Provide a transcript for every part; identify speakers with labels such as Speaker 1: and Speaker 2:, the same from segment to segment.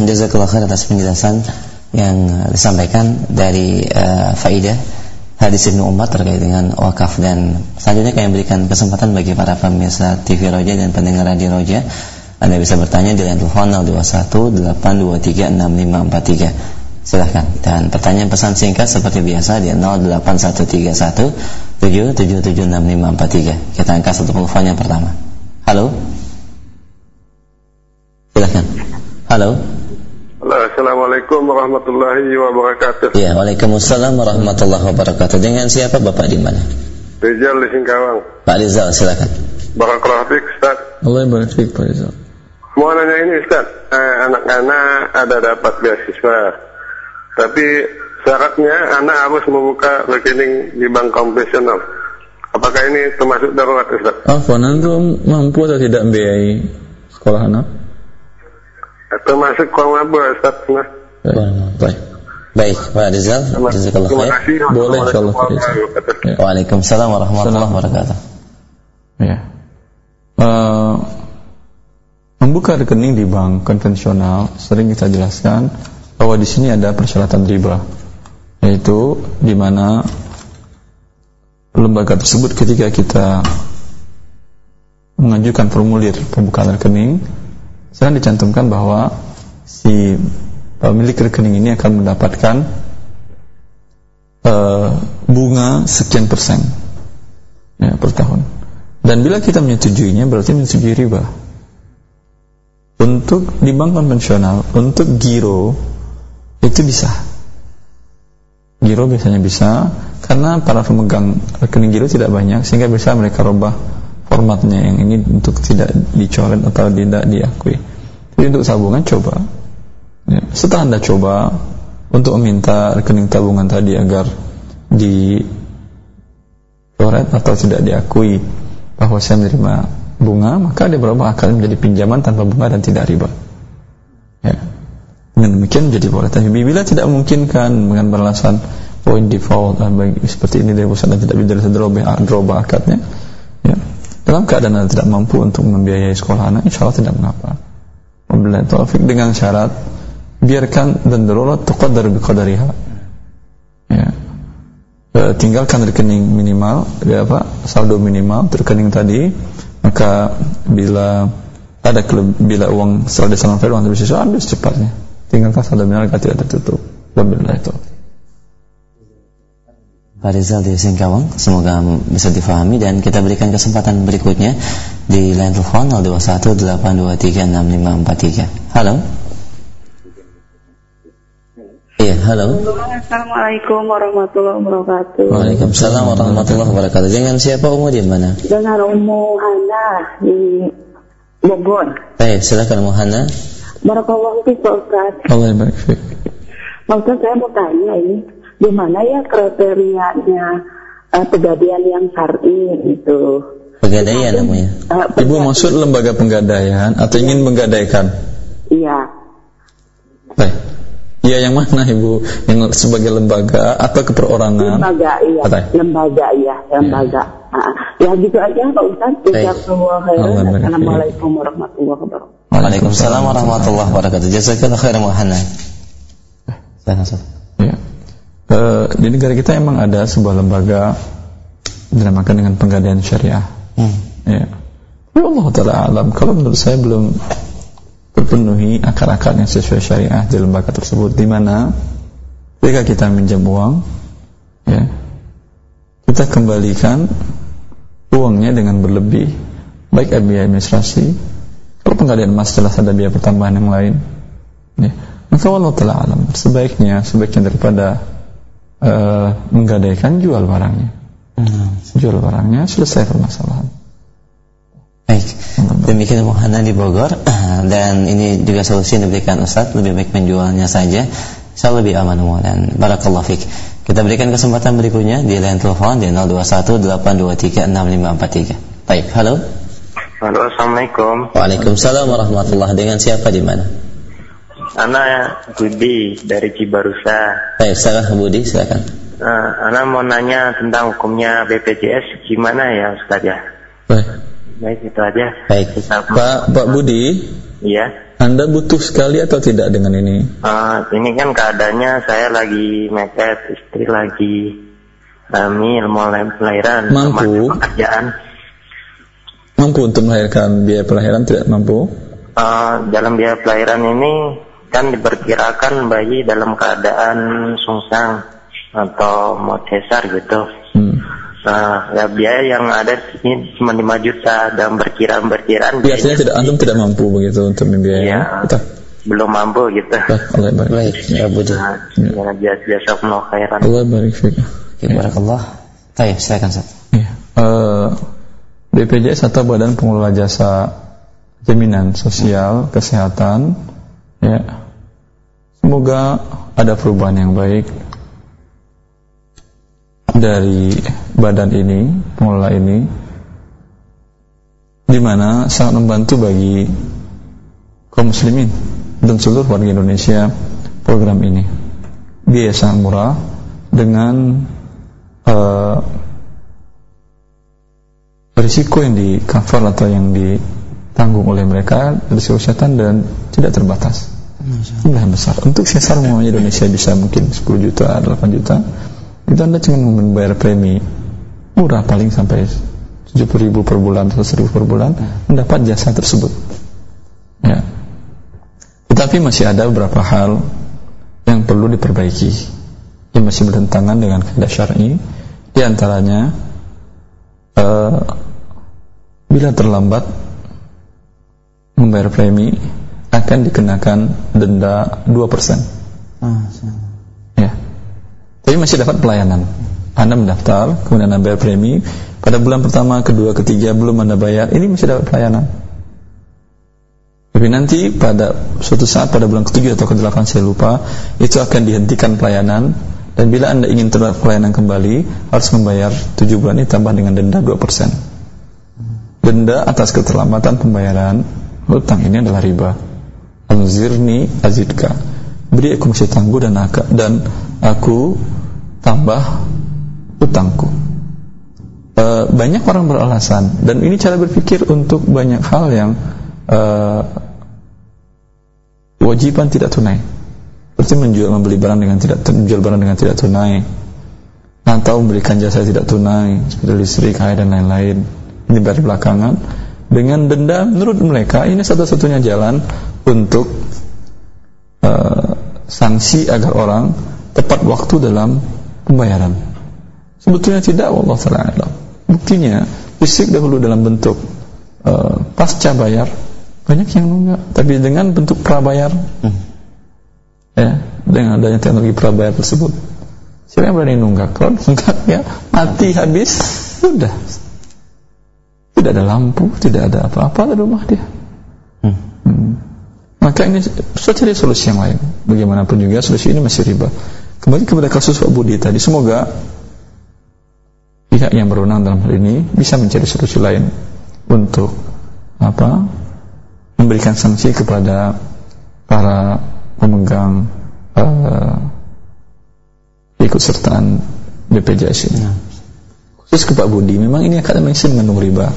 Speaker 1: jazakallah khair atas penjelasan yang uh, disampaikan dari uh, faidah hadis Ibnu Umar terkait dengan wakaf. Dan selanjutnya kami berikan kesempatan bagi para pemirsa TV Roja dan pendengar radio Roja. Anda bisa bertanya di line telepon 021 823 6543 Silahkan Dan pertanyaan pesan singkat seperti biasa di 08131 77766543 Kita angkat satu telepon yang pertama. Halo? Silahkan. Halo
Speaker 2: Assalamualaikum warahmatullahi wabarakatuh.
Speaker 1: Ya, Waalaikumsalam warahmatullahi wabarakatuh. Dengan siapa Bapak di mana?
Speaker 2: Rizal di Singkawang.
Speaker 1: Pak Rizal, silakan.
Speaker 2: Barakallahu fiik, Ustaz.
Speaker 3: Allah baik Pak Rizal.
Speaker 2: Mau nanya ini, Ustaz. Eh, anak-anak ada dapat beasiswa. Tapi syaratnya anak harus membuka rekening di bank konvensional. Apakah ini termasuk darurat, Ustaz?
Speaker 3: Afwan, antum mampu atau tidak membiayai sekolah anak?
Speaker 2: Termasuk kurang apa, Ustaz? Nah.
Speaker 1: Baik. Baik, Pak Rizal, jazakallah
Speaker 2: Terima
Speaker 1: khair.
Speaker 2: kasih.
Speaker 3: Boleh, insyaallah. Ya.
Speaker 1: Waalaikumsalam warahmatullahi wabarakatuh.
Speaker 3: Ya. Eh, membuka rekening di bank konvensional sering kita jelaskan bahwa di sini ada persyaratan riba, yaitu di mana lembaga tersebut ketika kita mengajukan formulir pembukaan rekening, sedang dicantumkan bahwa si pemilik rekening ini akan mendapatkan eh, bunga sekian persen ya, per tahun. Dan bila kita menyetujuinya berarti menyetujui riba. Untuk di bank konvensional, untuk giro itu bisa. Giro biasanya bisa karena para pemegang rekening giro tidak banyak sehingga bisa mereka rubah formatnya yang ini untuk tidak dicoret atau tidak diakui. Jadi untuk tabungan coba. Ya, setelah anda coba untuk meminta rekening tabungan tadi agar di coret atau tidak diakui bahwa saya menerima bunga maka dia berubah akan menjadi pinjaman tanpa bunga dan tidak riba ya dengan demikian menjadi boleh tapi bila tidak memungkinkan dengan beralasan poin default bagi, seperti ini dari pusat dan tidak bisa drobah akadnya ya dalam keadaan anda tidak mampu untuk membiayai sekolah anak insya Allah tidak mengapa. Wabillahi taufik dengan syarat biarkan dan darurat tuqaddar biqadariha. Ya. E, tinggalkan rekening minimal ya apa saldo minimal rekening tadi. Maka bila ada bila uang setelah disalurkan uang tersisa ambil secepatnya. Tinggalkan saldo minimal tidak tertutup. Wabillahi taufik
Speaker 1: Pak Rizal di Singkawang, semoga bisa difahami dan kita berikan kesempatan berikutnya di line telepon 0218236543. Halo. Iya, halo.
Speaker 4: Assalamualaikum warahmatullahi wabarakatuh.
Speaker 1: Waalaikumsalam warahmatullahi wabarakatuh. Dengan siapa umur di mana?
Speaker 4: Dengan Umu Hana di Bogor.
Speaker 1: Baik, silakan Muhana.
Speaker 4: Barakallahu fiik Pak Ustaz.
Speaker 3: Allah yang baik.
Speaker 4: Pak Ustaz saya mau tanya ini, di mana ya kriterianya eh, pegadaian yang syar'i itu?
Speaker 1: Pegadaian namanya.
Speaker 4: Eh,
Speaker 3: Ibu maksud lembaga penggadaian atau ingin menggadaikan?
Speaker 4: Iya,
Speaker 3: Baik. Iya yang mana Ibu? Yang sebagai lembaga atau keperorangan?
Speaker 4: lembaga iya,
Speaker 3: Apa?
Speaker 4: lembaga iya, lembaga. Ah, ya gitu aja Pak Ustaz. Jazakallahu khairan. Assalamualaikum warahmatullahi wabarakatuh.
Speaker 1: Waalaikumsalam warahmatullahi wabarakatuh. Jazakallah khairan Muhana. Silakan, Ustaz.
Speaker 3: Eh, di negara kita emang ada sebuah lembaga dinamakan dengan penggadaian syariah.
Speaker 1: Hmm.
Speaker 3: Ya. Ya Allah Ta'ala alam. Kalau menurut saya belum terpenuhi akar-akar yang sesuai syariah di lembaga tersebut. Di mana ketika kita minjam uang, ya, kita kembalikan uangnya dengan berlebih, baik biaya administrasi. Kalau penggadaian emas jelas ada biaya pertambahan yang lain. Ya. Maka Allah Ta'ala alam. Sebaiknya, sebaiknya daripada eh, menggadaikan jual barangnya.
Speaker 1: Hmm.
Speaker 3: Jual barangnya, selesai permasalahan.
Speaker 1: Baik, demikian Muhana di Bogor dan ini juga solusi yang diberikan Ustaz lebih baik menjualnya saja Insya Allah lebih aman dan Barakallah Fik Kita berikan kesempatan berikutnya di line telepon di 0218236543 Baik, halo
Speaker 5: Halo, Assalamualaikum.
Speaker 1: Waalaikumsalam warahmatullahi Dengan siapa di mana?
Speaker 5: Ana Budi dari Cibarusa.
Speaker 1: Baik, silakan Budi, silakan
Speaker 5: Uh, Ana mau nanya tentang hukumnya BPJS gimana ya Ustaz ya?
Speaker 3: Baik.
Speaker 5: Baik itu aja.
Speaker 1: Baik,
Speaker 5: Kita-
Speaker 3: Pak Pak Budi,
Speaker 5: Iya.
Speaker 3: Anda butuh sekali atau tidak dengan ini?
Speaker 5: Ah, ini kan keadaannya saya lagi mepet, istri lagi hamil, mulai pelahiran,
Speaker 3: Mampu.
Speaker 5: sama pekerjaan.
Speaker 3: Mampu untuk melahirkan biaya pelahiran tidak mampu?
Speaker 5: Ah, dalam biaya pelahiran ini kan diperkirakan bayi dalam keadaan sungsang atau mau cesar gitu.
Speaker 3: Hmm.
Speaker 5: Nah, ya biaya yang ada ini cuma 5 juta dan berkiraan-berkiraan
Speaker 3: Ya, artinya tidak antum tidak mampu begitu untuk membiayai.
Speaker 5: Iya.
Speaker 3: Betul.
Speaker 5: belum mampu gitu.
Speaker 3: Baik, Allah barik.
Speaker 1: Baik, ya Budi.
Speaker 5: Nah, ya, biasa biasa penuh khairan.
Speaker 3: Allah barik fiik.
Speaker 1: Oke, barakallah. Baik, silakan Ustaz.
Speaker 3: Iya. Eh, BPJS atau Badan Pengelola Jasa Jaminan Sosial Kesehatan ya. Semoga ada perubahan yang baik dari badan ini, pengelola ini di mana sangat membantu bagi kaum muslimin dan seluruh warga Indonesia program ini. Sangat murah dengan eh, risiko yang di cover atau yang ditanggung oleh mereka risiko kesehatan dan tidak terbatas yang besar. Untuk sesar umumnya Indonesia bisa mungkin 10 juta 8 juta. Itu anda cuma membayar premi murah paling sampai 70 ribu per bulan atau 1000 per bulan mendapat jasa tersebut. Ya. Tetapi masih ada beberapa hal yang perlu diperbaiki. Yang masih bertentangan dengan kaidah syar'i. Di antaranya eh, bila terlambat membayar premi akan dikenakan denda 2% ya. Tapi masih dapat pelayanan. Anda mendaftar kemudian anda bayar premi. Pada bulan pertama, kedua, ketiga belum anda bayar ini masih dapat pelayanan. Tapi nanti pada suatu saat pada bulan ketujuh atau kedelapan saya lupa itu akan dihentikan pelayanan. Dan bila anda ingin terhadap pelayanan kembali harus membayar 7 bulan ini tambah dengan denda 2% denda atas keterlambatan pembayaran hutang ini adalah riba anzirni azidka. Beri aku masih tangguh dan aku, dan aku tambah hutangku e, banyak orang beralasan dan ini cara berpikir untuk banyak hal yang e, kewajiban tidak tunai. Seperti menjual membeli barang dengan tidak menjual barang dengan tidak tunai. Atau memberikan jasa tidak tunai seperti listrik, air dan lain-lain. Ini baru belakangan dengan denda menurut mereka ini satu-satunya jalan untuk uh, sanksi agar orang tepat waktu dalam pembayaran sebetulnya tidak Allah taala buktinya listrik dahulu dalam bentuk uh, pasca bayar banyak yang nunggak tapi dengan bentuk prabayar
Speaker 1: Hmm.
Speaker 3: ya dengan adanya teknologi prabayar tersebut siapa yang berani nunggak kalau nunggak ya mati habis sudah tidak ada lampu tidak ada apa-apa di rumah dia
Speaker 1: Hmm.
Speaker 3: Hmm. Maka ini bisa cari solusi yang lain bagaimanapun juga solusi ini masih riba kembali kepada kasus Pak Budi tadi semoga pihak yang berwenang dalam hal ini bisa mencari solusi lain untuk apa memberikan sanksi kepada para pemegang uh, ikut sertaan BPJS ini.
Speaker 1: Ya.
Speaker 3: Khusus ke Pak Budi, memang ini akan masih mengandung riba.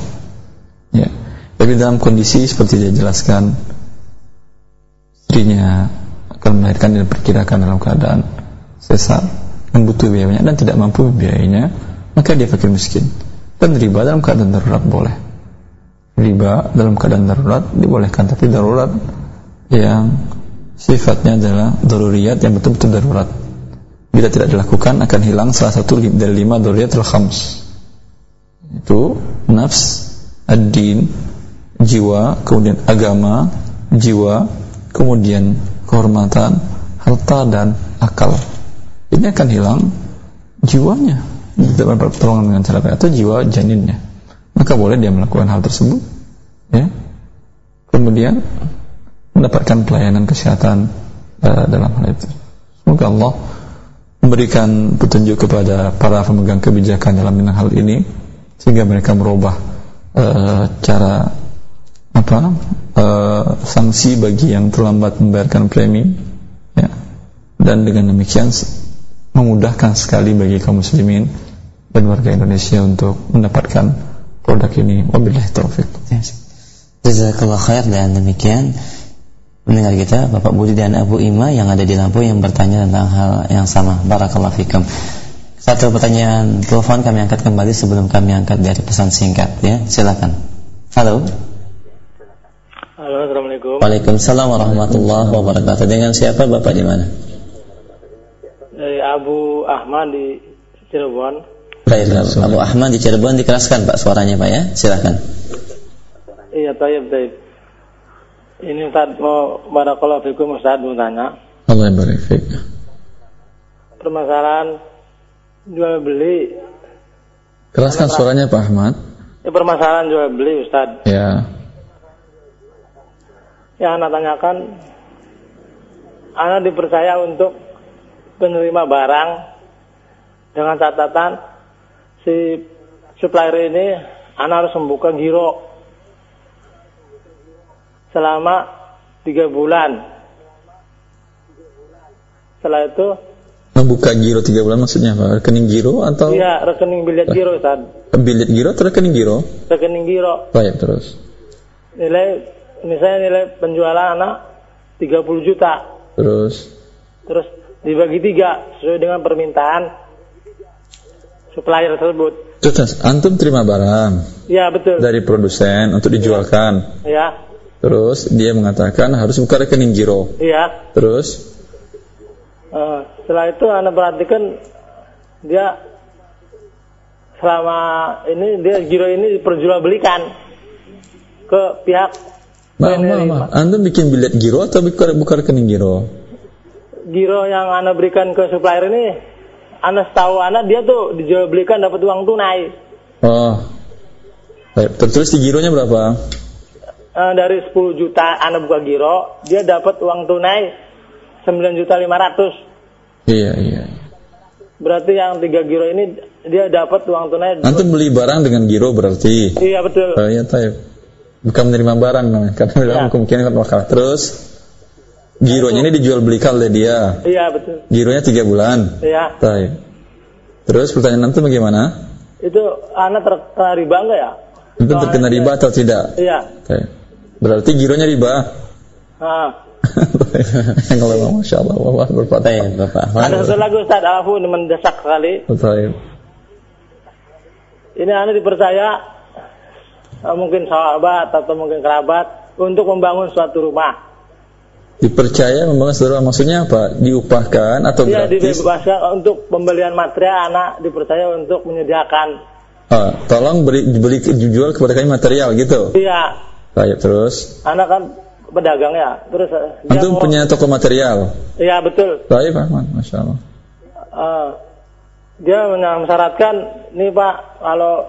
Speaker 3: Ya. Tapi dalam kondisi seperti dia jelaskan, istrinya akan melahirkan dan diperkirakan dalam keadaan sesar yang butuh biaya banyak dan tidak mampu membiayainya, maka dia fakir miskin. Dan riba dalam keadaan darurat boleh. Riba dalam keadaan darurat dibolehkan, tapi darurat yang sifatnya adalah daruriyat yang betul-betul darurat. Bila tidak dilakukan akan hilang salah satu dari lima daruriyatul khams. Itu nafs, ad-din, jiwa, kemudian agama, jiwa, kemudian kehormatan, harta dan akal. Ini akan hilang jiwanya tidak mendapat pertolongan dengan cara atau jiwa janinnya. Maka boleh dia melakukan hal tersebut, ya. Kemudian mendapatkan pelayanan kesehatan uh, dalam hal itu. Semoga Allah memberikan petunjuk kepada para pemegang kebijakan dalam hal ini sehingga mereka merubah uh, cara apa uh, sanksi bagi yang terlambat membayarkan premi ya. dan dengan demikian memudahkan sekali bagi kaum muslimin dan warga Indonesia untuk mendapatkan produk ini wabillahi taufik
Speaker 1: Jazakallah khair dan demikian mendengar kita Bapak Budi dan Abu Ima yang ada di Lampung yang bertanya tentang hal yang sama. Barakallahu fikum. Satu pertanyaan telepon kami angkat kembali sebelum kami angkat dari pesan singkat ya. Silakan. Halo,
Speaker 6: Assalamualaikum.
Speaker 1: Waalaikumsalam warahmatullahi wabarakatuh. Dengan siapa Bapak di mana?
Speaker 6: Dari Abu Ahmad di Cirebon.
Speaker 1: Baik, Abu Ahmad di Cirebon dikeraskan Pak suaranya Pak ya. Silakan.
Speaker 6: Iya, tayyib, tayyib. Ini Ustaz mau barakallahu fikum Ustaz mau tanya.
Speaker 3: Allah yang barik.
Speaker 6: Permasalahan jual beli.
Speaker 3: Keraskan suaranya Pak Ahmad.
Speaker 6: Ya permasalahan jual beli Ustaz.
Speaker 3: Ya.
Speaker 6: Yang anak tanyakan anak dipercaya untuk penerima barang dengan catatan si supplier ini anak harus membuka giro selama tiga bulan. Setelah itu
Speaker 3: Membuka giro tiga bulan maksudnya apa? Rekening giro atau
Speaker 6: Iya, rekening biliet giro, Ustaz.
Speaker 3: bilet giro atau rekening giro?
Speaker 6: Rekening giro.
Speaker 3: Baik terus.
Speaker 6: Nilai misalnya nilai penjualan anak 30 juta.
Speaker 3: Terus.
Speaker 6: Terus dibagi tiga sesuai dengan permintaan supplier tersebut.
Speaker 3: Terus antum terima barang
Speaker 6: Iya, betul.
Speaker 3: dari produsen untuk dijualkan.
Speaker 6: Iya.
Speaker 3: Terus dia mengatakan harus buka rekening giro.
Speaker 6: Iya.
Speaker 3: Terus
Speaker 6: Eh, setelah itu anda perhatikan dia selama ini dia giro ini diperjualbelikan ke pihak
Speaker 3: Maaf, maaf,
Speaker 6: penerima.
Speaker 3: maaf. Antum bikin bilet giro atau buka, buka rekening giro?
Speaker 6: Giro yang anda berikan ke supplier ini, anda setahu anda dia tuh dijual belikan dapat uang tunai
Speaker 3: Oh. Baik, terus di gironya berapa?
Speaker 6: Eh, dari 10 juta anda buka giro, dia dapat uang tunai 9 juta 500.
Speaker 3: Iya, iya.
Speaker 6: Berarti yang tiga giro ini dia dapat uang tunai.
Speaker 3: Antum beli barang dengan giro berarti.
Speaker 6: Iya betul.
Speaker 3: Oh iya, tahu. Bukan menerima barang namanya, karena dalam
Speaker 6: Ya.
Speaker 3: kemungkinan kan wakal. Terus gironya ini dijual belikan oleh dia.
Speaker 6: Iya betul.
Speaker 3: Gironya tiga bulan.
Speaker 6: Iya.
Speaker 3: Tahu. Terus pertanyaan antum bagaimana?
Speaker 6: Itu anak terkena riba enggak ya?
Speaker 3: Antum terkena riba atau tidak?
Speaker 6: Iya.
Speaker 3: Berarti gironya riba.
Speaker 6: Ah.
Speaker 3: Kalau masya Allah, berfatah.
Speaker 1: Baik, Bapak.
Speaker 6: Ada satu lagu Ustaz Afu mendesak sekali.
Speaker 3: Tahu.
Speaker 6: Ini anak dipercaya mungkin sahabat atau mungkin kerabat untuk membangun suatu rumah.
Speaker 3: Dipercaya membangun saudara maksudnya apa? Diupahkan atau
Speaker 6: Dia
Speaker 3: gratis?
Speaker 6: dibebaskan untuk pembelian material anak dipercaya untuk menyediakan.
Speaker 3: Ah, tolong beri, beli dijual kepada kami material gitu.
Speaker 6: Iya.
Speaker 3: Baik, terus.
Speaker 6: Anak kan pedagang ya. Terus eh,
Speaker 3: Antum
Speaker 6: mau-
Speaker 3: punya toko material.
Speaker 6: Iya betul.
Speaker 3: Baik, Pak Ahmad, masya Allah.
Speaker 6: Eh, dia mensyaratkan, nih Pak, kalau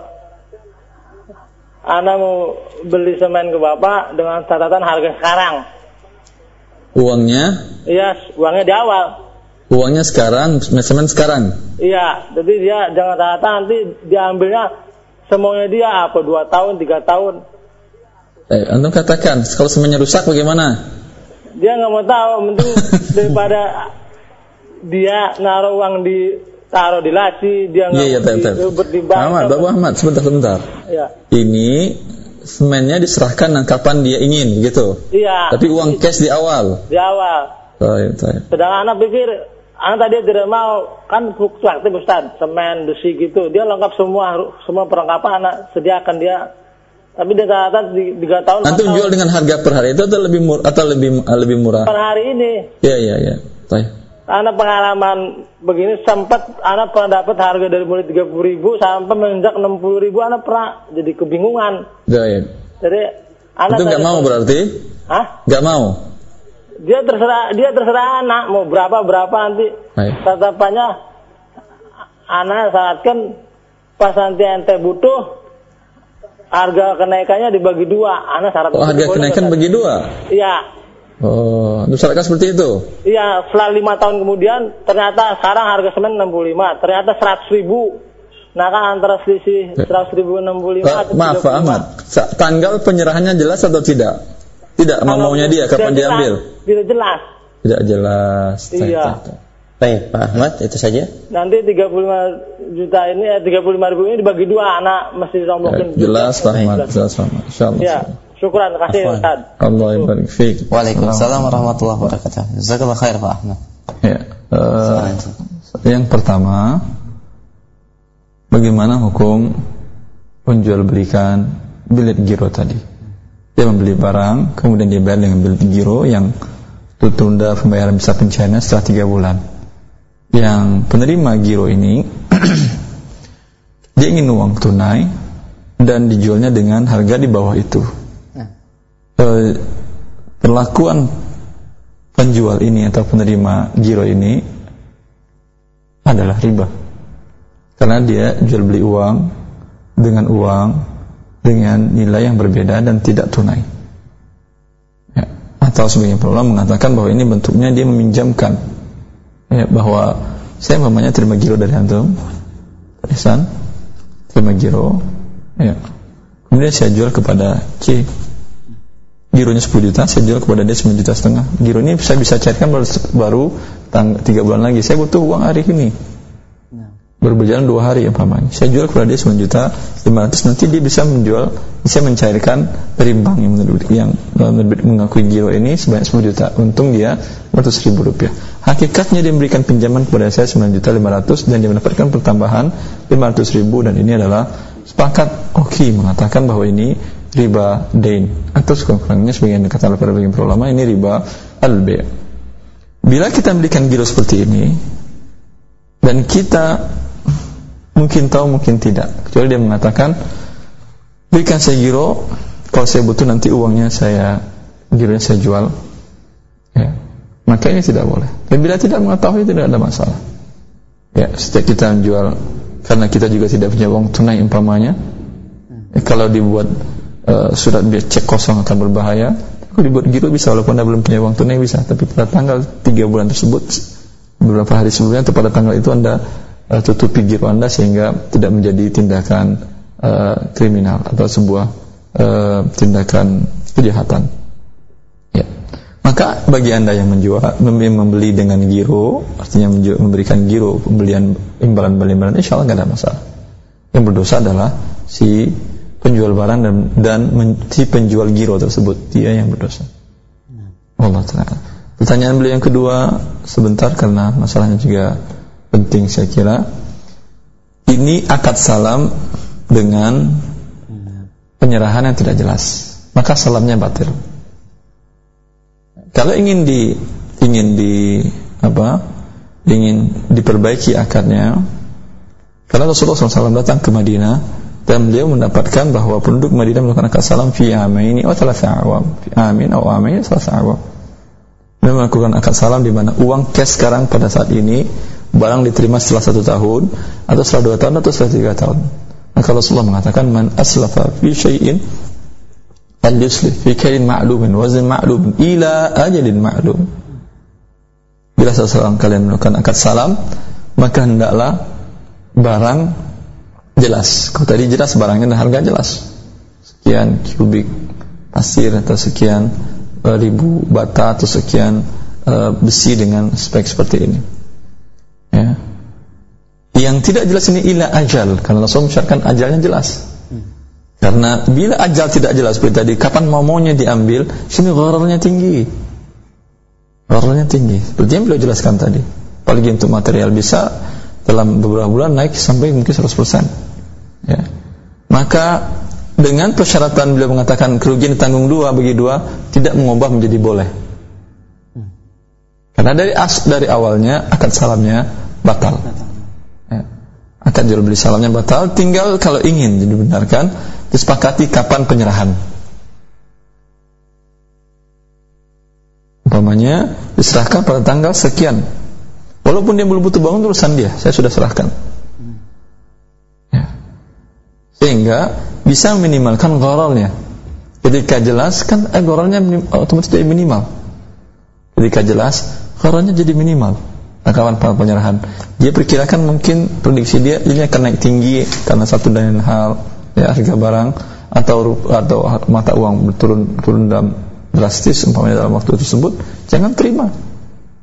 Speaker 6: Anda mau beli semen ke Bapak dengan catatan harga sekarang.
Speaker 3: Uangnya,
Speaker 6: Iya, uangnya di awal.
Speaker 3: uangnya sekarang, semen sekarang.
Speaker 6: Iya, jadi dia jangan catatan nanti diambilnya semuanya dia apa dua tahun, tiga tahun.
Speaker 3: Eh, antum katakan, kalau semennya rusak bagaimana?
Speaker 6: Dia nggak mau tahu, mending daripada dia naruh uang di taruh di laci, dia nggak
Speaker 3: Iya, iya,
Speaker 6: mau
Speaker 3: tahu,
Speaker 6: di-
Speaker 3: tahu.
Speaker 6: bertimbang.
Speaker 3: Ahmad, Bapak Ahmad, sebentar, sebentar.
Speaker 6: Iya,
Speaker 3: Ini semennya diserahkan dan kapan dia ingin, gitu.
Speaker 6: iya.
Speaker 3: Tapi uang cash di awal.
Speaker 6: di awal.
Speaker 3: Baik, baik.
Speaker 6: Sedangkan anak pikir, anak tadi tidak mau, kan fluktuatif Ustaz, semen, besi gitu. Dia lengkap semua, semua perlengkapan anak sediakan dia. Tapi dia di- tiga tahun.
Speaker 3: Antum
Speaker 6: tahun.
Speaker 3: jual dengan harga per hari itu atau lebih murah atau lebih lebih murah?
Speaker 6: Per hari ini,
Speaker 3: Iya, iya, iya. Baik.
Speaker 6: Anak pengalaman begini sempat anak pernah dapat harga dari mulai 30 ribu sampai menginjak 60 ribu anak pernah jadi kebingungan.
Speaker 3: Baik.
Speaker 6: Jadi anak
Speaker 3: Itu nggak mau berarti?
Speaker 6: Hah?
Speaker 3: Nggak mau.
Speaker 6: Dia terserah dia terserah anak mau berapa berapa nanti.
Speaker 3: Baik.
Speaker 6: Tatapannya anak syaratkan pas nanti ente butuh harga kenaikannya dibagi dua. Anak syarat
Speaker 3: Oh, harga kenaikan bagi dua.
Speaker 6: Iya.
Speaker 3: Oh, itu syaratkan seperti itu.
Speaker 6: Iya, setelah lima tahun kemudian ternyata sekarang harga semen 65, ternyata 100 ribu. Nah kan antara selisih 100 ribu 65
Speaker 3: Pak,
Speaker 6: atau
Speaker 3: maaf Pak
Speaker 6: 35.
Speaker 3: Ahmad, tanggal penyerahannya jelas atau tidak? Tidak, mau maunya dia kapan
Speaker 6: tidak
Speaker 3: diambil?
Speaker 6: jelas, Tidak jelas.
Speaker 3: Tidak jelas.
Speaker 6: Iya.
Speaker 3: baik,
Speaker 1: Pak Ahmad, itu saja.
Speaker 6: Nanti 35 juta ini, eh, 35 ribu ini dibagi dua, anak mesti
Speaker 3: Baik,
Speaker 6: ditombokin.
Speaker 3: Jelas Pak Ahmad,
Speaker 6: Jelas.
Speaker 3: jelas Pak Ahmad. Insyaallah.
Speaker 6: Ya, Syukran, terima kasih. Ustaz.
Speaker 3: Allah barik fiik.
Speaker 1: Waalaikumsalam warahmatullahi wabarakatuh. Jazakallah khair Pak Ahmad.
Speaker 3: Ya. eh, yang pertama, bagaimana hukum penjual belikan bilet giro tadi? Dia membeli barang, kemudian dia bayar dengan bilet giro yang tertunda pembayaran bisa pencairan setelah tiga bulan. Yang penerima giro ini dia ingin uang tunai dan dijualnya dengan harga di bawah itu. Perlakuan penjual ini atau penerima giro ini adalah riba. Karena dia jual beli uang dengan uang dengan nilai yang berbeda dan tidak tunai. Ya. Atau sebagian ulama mengatakan bahwa ini bentuknya dia meminjamkan ya, bahwa saya mamanya terima giro dari antum, Ihsan, terima giro, ya. kemudian saya jual kepada C, gironya 10 juta, saya jual kepada dia 9 juta setengah. Giro ini saya bisa cairkan baru, baru tang, 3 bulan lagi. Saya butuh uang hari ini. Baru berjalan 2 hari umpamanya. Saya jual kepada dia 9 juta 500 nanti dia bisa menjual bisa mencairkan dari bank yang yang mengakui giro ini sebanyak 10 juta. Untung dia 100 ribu rupiah. Hakikatnya dia memberikan pinjaman kepada saya 9 juta 500 dan dia mendapatkan pertambahan 500 ribu dan ini adalah sepakat oke mengatakan bahwa ini riba dain. Atau sekurang-kurangnya sebagian oleh para ulama ini riba al Bila kita memberikan giro seperti ini dan kita mungkin tahu mungkin tidak kecuali dia mengatakan berikan saya giro kalau saya butuh nanti uangnya saya gironya saya jual. Ya. Maka ini tidak boleh. Dan bila tidak mengetahui tidak ada masalah. Ya setiap kita menjual karena kita juga tidak punya uang tunai umpamanya ya, kalau dibuat uh, surat biar cek kosong akan berbahaya. Kalau dibuat giro bisa walaupun anda belum punya uang tunai bisa. Tapi pada tanggal 3 bulan tersebut beberapa hari sebelumnya atau pada tanggal itu anda uh, tutupi giro anda sehingga tidak menjadi tindakan uh, kriminal atau sebuah uh, tindakan kejahatan. Ya. Maka bagi anda yang menjual mem- membeli dengan giro artinya memberikan giro pembelian imbalan imbalan insya Allah nggak ada masalah. Yang berdosa adalah si penjual barang dan dan si penjual giro tersebut. Dia yang berdosa. Allah taala. Pertanyaan beliau yang kedua sebentar karena masalahnya juga penting saya kira. Ini akad salam dengan penyerahan yang tidak jelas. Maka salamnya batil. Kalau ingin di ingin di apa ingin diperbaiki akadnya karena Rasulullah SAW datang ke Madinah dan beliau mendapatkan bahwa penduduk Madinah melakukan salam fi amaini atau thalatha awam fi amin atau amaini thalatha awam Beliau melakukan akad salam di mana uang cash sekarang pada saat ini barang diterima setelah satu tahun atau setelah dua tahun atau setelah tiga tahun. Maka Rasulullah mengatakan man aslafa fi syai'in al-yuslif fi kain ma'lumin wazn ma'lum ila ajalin ma'lum. Bila seseorang kalian melakukan akad salam, maka hendaklah barang jelas. Kalau tadi jelas barangnya dan harga jelas. Sekian kubik pasir atau sekian uh, ribu bata atau sekian uh, besi dengan spek seperti ini. Ya. Yang tidak jelas ini ila ajal karena Rasul mensyaratkan ajalnya jelas. Karena bila ajal tidak jelas seperti tadi, kapan mau maunya diambil, sini ghararnya tinggi. Ghararnya tinggi. Seperti yang beliau jelaskan tadi. Apalagi untuk material bisa dalam beberapa bulan naik sampai mungkin 100%. Ya. Maka dengan persyaratan beliau mengatakan kerugian ditanggung dua bagi dua tidak mengubah menjadi boleh. Karena dari as dari awalnya akad salamnya batal. Ya. Akad jual beli salamnya batal, tinggal kalau ingin dibenarkan disepakati kapan penyerahan. Umpamanya diserahkan pada tanggal sekian. Walaupun dia belum butuh bangun urusan dia, saya sudah serahkan. Sehingga bisa minimalkan gorolnya. Ketika jelas kan eh, gorolnya otomatis jadi minimal. Ketika jelas gorolnya jadi minimal. Nah, kawan penyerahan. Dia perkirakan mungkin prediksi dia ini akan naik tinggi karena satu dan lain hal ya harga barang atau atau mata uang turun turun dalam drastis umpamanya dalam waktu tersebut jangan terima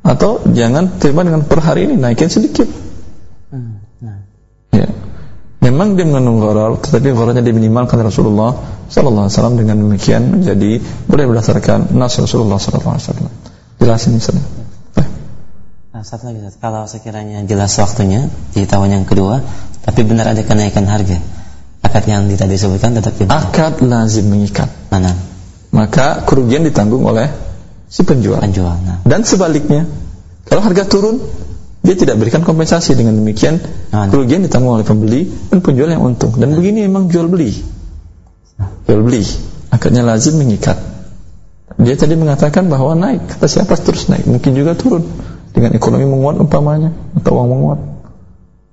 Speaker 3: atau jangan terima dengan per hari ini naikin sedikit. Memang dia mengandung gharar, tetapi ghararnya dia minimal kata Rasulullah Sallallahu Alaihi Wasallam dengan demikian menjadi boleh berdasarkan nas Rasulullah Sallallahu Alaihi Wasallam. Jelasin misalnya.
Speaker 1: Nah, satu lagi, Ustaz. kalau sekiranya jelas waktunya di tahun yang kedua, tapi benar ada kenaikan harga, akad yang tadi disebutkan tetap dibayar.
Speaker 3: Akad lazim mengikat.
Speaker 1: Mana?
Speaker 3: Maka kerugian ditanggung oleh si penjual.
Speaker 1: Penjual. Nah,
Speaker 3: Dan sebaliknya, kalau harga turun, dia tidak berikan kompensasi dengan demikian
Speaker 1: Ah,
Speaker 3: kerugian ditanggung oleh pembeli dan penjual yang untung. Dan begini memang jual beli. Jual beli. Akadnya lazim mengikat. Dia tadi mengatakan bahwa naik, kata siapa terus naik, mungkin juga turun dengan ekonomi menguat umpamanya atau uang menguat.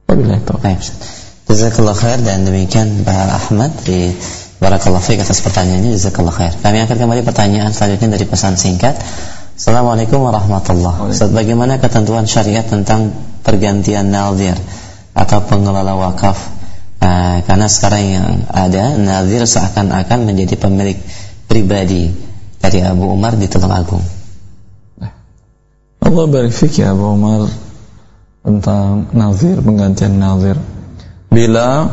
Speaker 3: Wabillahi taufiq.
Speaker 1: baik. Ustaz. Jazakallah khair dan demikian Pak Ahmad di Barakallah Fik atas pertanyaannya Jazakallah khair Kami akan kembali pertanyaan selanjutnya dari pesan singkat Assalamualaikum warahmatullahi Ustaz, bagaimana ketentuan syariat tentang pergantian naldir atau pengelola wakaf? Eh, karena sekarang yang ada naldir seakan-akan menjadi pemilik pribadi dari Abu Umar di Tulung Agung.
Speaker 3: Allah barik fik ya Abu Umar tentang nazir, penggantian nazir. Bila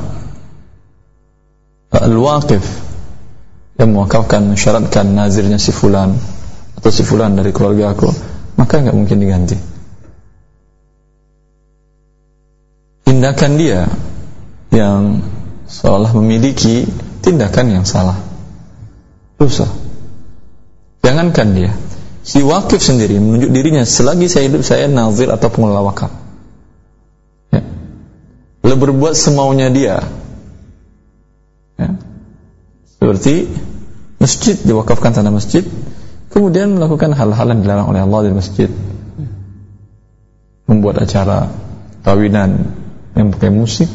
Speaker 3: al-waqif yang mewakafkan mensyaratkan nazirnya si fulan atau si fulan dari keluarga aku, maka nggak mungkin diganti. Tindakan dia yang seolah memiliki tindakan yang salah. Dosa. Jangankan dia, si wakif sendiri menunjuk dirinya selagi saya hidup saya nazir atau pengelola wakaf. Ya. Berbuat semaunya dia. Ya. Seperti masjid diwakafkan tanah masjid, kemudian melakukan hal-hal yang dilarang oleh Allah di masjid. Membuat acara kawinan yang pakai musik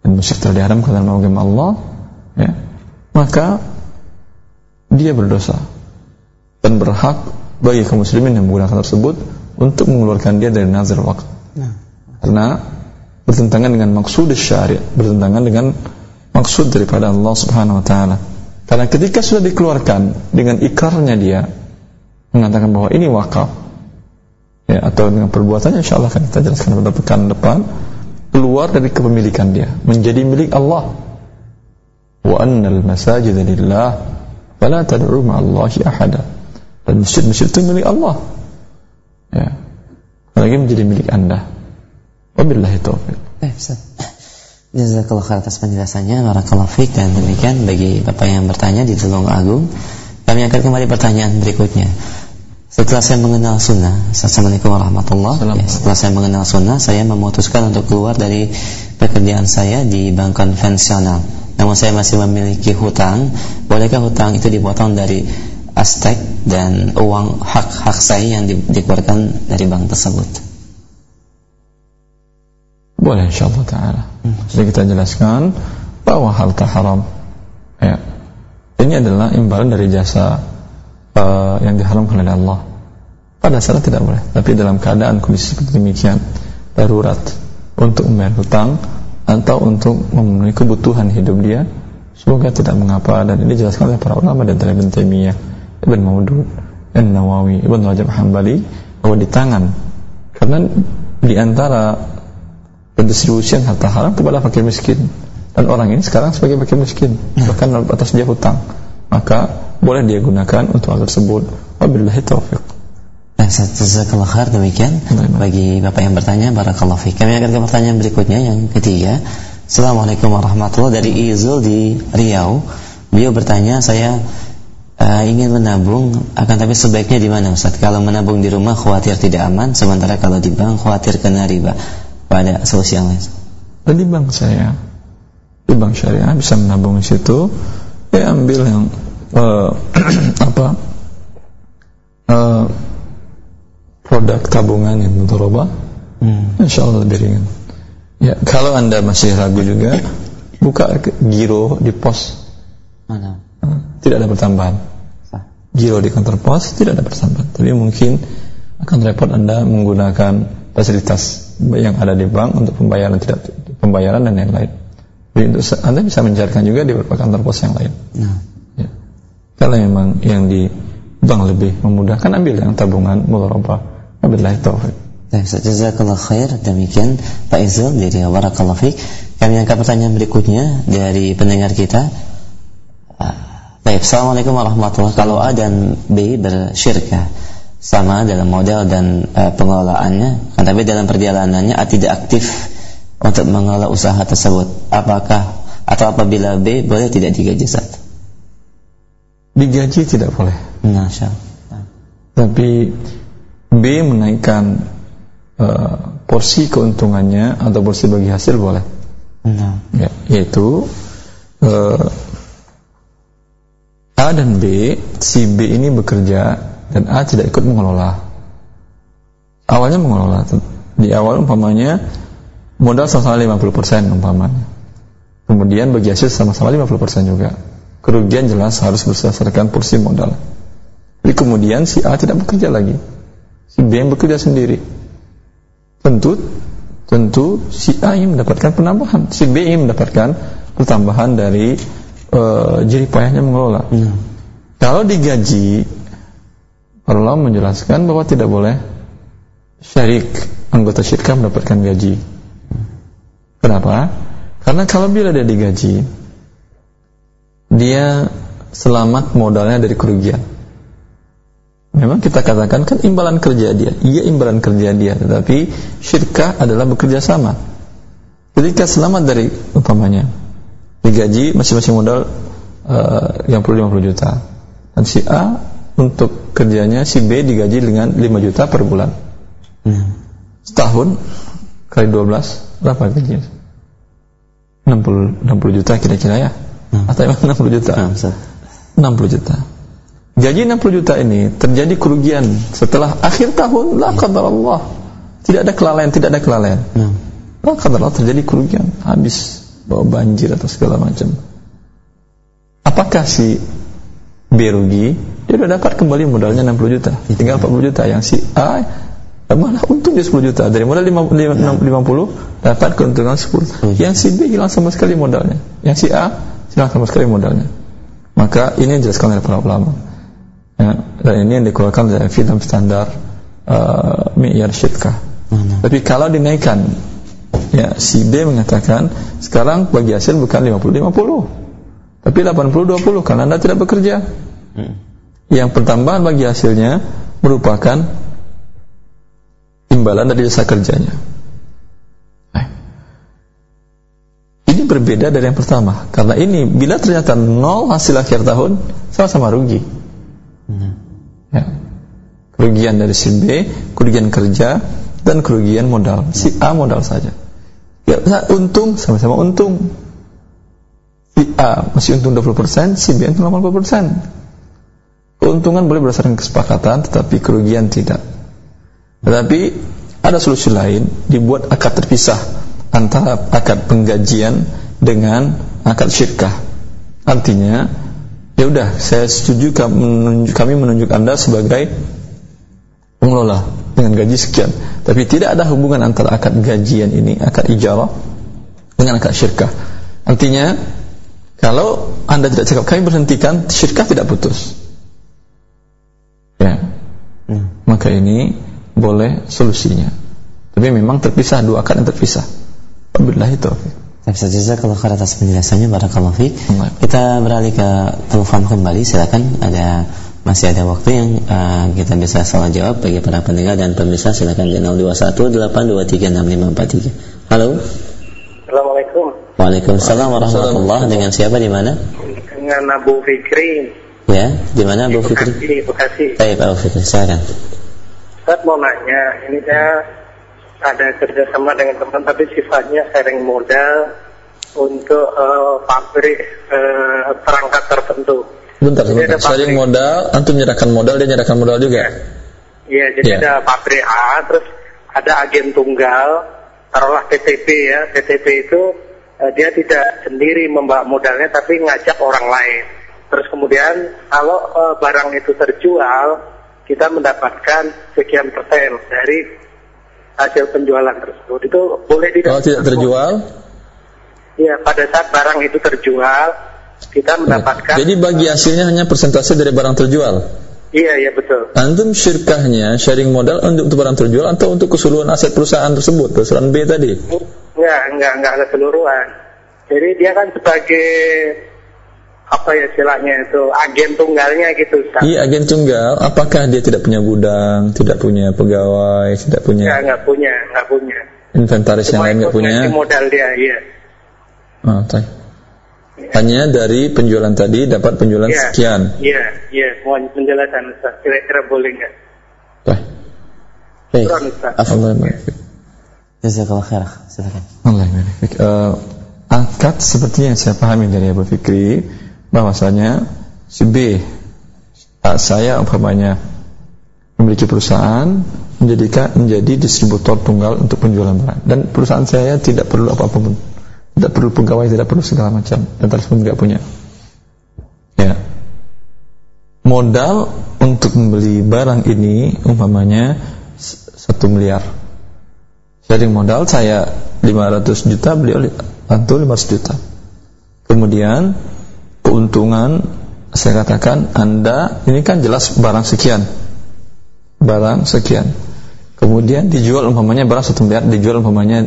Speaker 3: dan musik telah diharamkan dalam agama Allah, ya. Maka dia berdosa dan berhak bagi kaum muslimin yang menggunakan tersebut untuk mengeluarkan dia dari nazar waktu. Karena bertentangan dengan maksud syariat, bertentangan dengan maksud daripada Allah Subhanahu wa taala. Karena ketika sudah dikeluarkan dengan ikrarnya dia mengatakan bahwa ini wakaf ya atau dengan perbuatannya insyaallah akan kita jelaskan pada pekan depan keluar dari kepemilikan dia menjadi milik Allah. Wa annal masajid lillah fala tad'u ma'allahi ahada. Dan masjid-masjid itu milik Allah. Ya. Lagi menjadi milik anda. Wabillahi taufiq.
Speaker 1: Ustaz. Jazakallah khair atas penjelasannya. Barakallah fiik dan demikian bagi Bapak yang bertanya di Tulung Agung Kami akan kembali pertanyaan berikutnya. Setelah saya mengenal sunnah Assalamualaikum warahmatullahi
Speaker 3: Assalamualaikum.
Speaker 1: ya, Setelah saya mengenal sunnah Saya memutuskan untuk keluar dari pekerjaan saya di bank konvensional. Namun saya masih memiliki hutang. Bolehkah hutang itu dipotong dari Aztek dan uang hak-hak saya yang di- dikeluarkan dari bank tersebut
Speaker 3: Boleh insyaAllah ta'ala. Sudah kita jelaskan Bahwa hal haram. Ya. Ini adalah imbalan dari jasa uh, Yang diharamkan oleh Allah. Pada saat tidak boleh. Tapi dalam keadaan kondisi seperti demikian Darurat Untuk membayar hutang Atau untuk memenuhi kebutuhan hidup dia Semoga tidak mengapa. Dan ini dijelaskan oleh para ulama Dan Ibn Taimiyah Ibn Maudud Ibn Nawawi Ibn Rajab Hambali Bahwa di tangan Karena di antara pendistribusian harta haram kepada fakir miskin dan orang ini sekarang sebagai fakir miskin bahkan atas dia hutang maka boleh dia gunakan untuk hal tersebut wabillahi taufiq
Speaker 1: Nah, Jazakallah khair demikian
Speaker 3: Baik.
Speaker 1: bagi Bapak yang bertanya Barakallah fiik. Kami akan ke pertanyaan berikutnya yang ketiga. Assalamualaikum warahmatullahi dari Izul di Riau. Beliau bertanya, saya eh, ingin menabung akan tapi sebaiknya di mana Ustaz? Kalau menabung di rumah khawatir tidak aman, sementara kalau di bank khawatir kena riba. Pada solusi yang lain.
Speaker 3: dan di bank saya di bank syariah bisa menabung di situ ya ambil yang eh, apa eh, produk tabungan yang mudharabah
Speaker 1: Hmm.
Speaker 3: Insya Allah lebih ringan. Ya, kalau anda masih ragu juga, buka giro di pos,
Speaker 1: Mana?
Speaker 3: Hmm, tidak ada pertambahan.
Speaker 1: Sah.
Speaker 3: Giro di kantor pos tidak ada pertambahan. Tapi mungkin akan repot anda menggunakan fasilitas yang ada di bank untuk pembayaran tidak pembayaran dan yang lain. Jadi untuk anda bisa mencairkan juga di beberapa kantor pos yang lain.
Speaker 1: Nah.
Speaker 3: Ya. Kalau memang yang di bank lebih memudahkan ambil yang tabungan mudharabah. Wabillahi taufiq.
Speaker 1: Baik. Jazakallah khair. Demikian Pak Izul dari Barakallah Fik. Kami angkat pertanyaan berikutnya dari pendengar kita. Baik, Assalamualaikum warahmatullahi Kalau A dan B bersyirkah sama dalam model dan uh, pengelolaannya, kan tapi dalam perjalanannya A tidak aktif untuk mengelola usaha tersebut. Apakah atau apabila B boleh tidak digaji satu?
Speaker 3: Digaji tidak boleh.
Speaker 1: Nah,
Speaker 3: Tapi B menaikkan uh, porsi keuntungannya atau porsi bagi hasil boleh.
Speaker 1: Nah.
Speaker 3: Ya, yaitu uh, A dan B, si B ini bekerja dan A tidak ikut mengelola. Awalnya mengelola. Di awal umpamanya modal sama-sama 50% umpamanya. Kemudian bagi hasil sama-sama 50% juga. Kerugian jelas harus berdasarkan porsi modal. Jadi kemudian si A tidak bekerja lagi. Si B yang bekerja sendiri. Tentu tentu si A ingin mendapatkan penambahan, si B ingin mendapatkan pertambahan dari uh, jerih payahnya mengelola. Hmm. Kalau digaji Allah menjelaskan bahwa tidak boleh syarik anggota syirka mendapatkan gaji. Kenapa? Karena kalau bila dia digaji, dia selamat modalnya dari kerugian. Memang kita katakan kan imbalan kerja dia, iya imbalan kerja dia, tetapi syirka adalah bekerja sama. Ketika selamat dari umpamanya digaji masing-masing modal uh, yang perlu 50 juta, dan si A untuk kerjanya si B digaji dengan 5 juta per bulan. Hmm. Setahun kali 12 berapa gajinya? 60 60 juta kira-kira ya. Hmm. Atau emang 60 juta? Hmm, 60 juta. Gaji 60 juta ini terjadi kerugian setelah akhir tahun la qadar Allah. Tidak ada kelalaian, tidak ada kelalaian. Hmm. La qadar Allah terjadi kerugian, habis bawa banjir atau segala macam. Apakah si B rugi dia sudah dapat kembali modalnya 60 juta. Tinggal 40 juta. Yang si A malah untung dia 10 juta. Dari modal 50, 50 dapat keuntungan 10 yang si B hilang sama sekali modalnya. Yang si A hilang sama sekali modalnya. Maka ini yang dijelaskan oleh para ulama. Ya, dan ini yang dikeluarkan dari film standar uh, Mi'yar Syidkah tapi kalau dinaikkan ya si B mengatakan sekarang bagi hasil bukan 50-50 tapi 80-20 karena anda tidak bekerja. Hmm yang pertambahan bagi hasilnya merupakan imbalan dari jasa kerjanya. Nah, ini berbeda dari yang pertama karena ini bila ternyata nol hasil akhir tahun sama-sama rugi. Hmm. Ya. Kerugian dari si B, kerugian kerja dan kerugian modal. Si A modal saja. Ya, untung sama-sama untung. Si A masih untung 20%, si B untung 80%. Keuntungan boleh berdasarkan kesepakatan, tetapi kerugian tidak. Tetapi ada solusi lain, dibuat akad terpisah antara akad penggajian dengan akad syirkah. Artinya, ya udah, saya setuju kami menunjuk Anda sebagai pengelola dengan gaji sekian. Tapi tidak ada hubungan antara akad gajian ini, akad ijarah dengan akad syirkah. Artinya, kalau Anda tidak cakap kami berhentikan, syirkah tidak putus maka ini boleh solusinya tapi memang terpisah dua akad yang terpisah Wabillahi taufiq
Speaker 1: bisa saja kalau atas penjelasannya Barakallahu fiik. Kita beralih ke telepon kembali silakan ada masih ada waktu yang uh, kita bisa salah jawab bagi para pendengar dan pemirsa silakan di 0218236543. Halo.
Speaker 7: Assalamualaikum.
Speaker 1: Waalaikumsalam warahmatullahi Dengan siapa di mana?
Speaker 7: Dengan Abu Fikri
Speaker 1: Ya, di mana Abu Fikri?
Speaker 7: Di Bekasi.
Speaker 1: Baik, Abu Fikri, silakan.
Speaker 7: Ustaz mau nanya, ini saya ada kerjasama dengan teman tapi sifatnya sharing modal untuk uh, pabrik uh, perangkat tertentu.
Speaker 3: Bentar, sebentar. Sharing modal, antum menyerahkan modal, dia menyerahkan modal juga?
Speaker 7: Iya, jadi ya. ada pabrik A, terus ada agen tunggal, taruhlah PTP ya. PTP itu uh, dia tidak sendiri membawa modalnya, tapi ngajak orang lain. Terus kemudian kalau e, barang itu terjual, kita mendapatkan sekian persen dari hasil penjualan tersebut. Itu boleh
Speaker 3: tidak? Kalau tidak terjual?
Speaker 7: Iya, pada saat barang itu terjual, kita mendapatkan.
Speaker 3: Jadi bagi hasilnya hanya persentase dari barang terjual?
Speaker 7: Iya, iya betul.
Speaker 3: Antum syirkahnya sharing modal untuk, untuk barang terjual atau untuk keseluruhan aset perusahaan tersebut, perusahaan B tadi?
Speaker 7: Enggak, enggak, enggak keseluruhan. Jadi dia kan sebagai apa ya istilahnya itu agen tunggalnya gitu Ustaz.
Speaker 3: Iya agen tunggal. Apakah dia tidak punya gudang, tidak punya pegawai, tidak
Speaker 7: Ya
Speaker 3: punya
Speaker 7: nggak punya, nggak punya.
Speaker 3: inventaris yang
Speaker 7: Cuma
Speaker 3: lain nggak punya?
Speaker 7: modal dia, iya.
Speaker 3: Ah, baik. Hanya dari penjualan tadi dapat penjualan
Speaker 7: Iya.
Speaker 3: sekian.
Speaker 7: Iya, iya. Mohon penjelasan Ustaz. Kira-kira boleh nggak?
Speaker 3: Baik. Allah barik.
Speaker 1: Jazakallah khair. Silakan.
Speaker 3: Allah barik. Eh, akad seperti yang saya pahami dari Abu Fikri bahwasanya si B saya umpamanya memiliki perusahaan menjadikan menjadi distributor tunggal untuk penjualan barang. Dan perusahaan saya tidak perlu apa-apa pun tidak perlu pegawai tidak perlu segala macam. Dan tersebut tidak punya. Ya. Modal untuk membeli barang ini umpamanya satu miliar. Sharing modal saya 500 juta beliau li- bantu 500 juta. Kemudian keuntungan saya katakan anda ini kan jelas barang sekian. Barang sekian. Kemudian dijual umpamanya barang satu miliar dijual umpamanya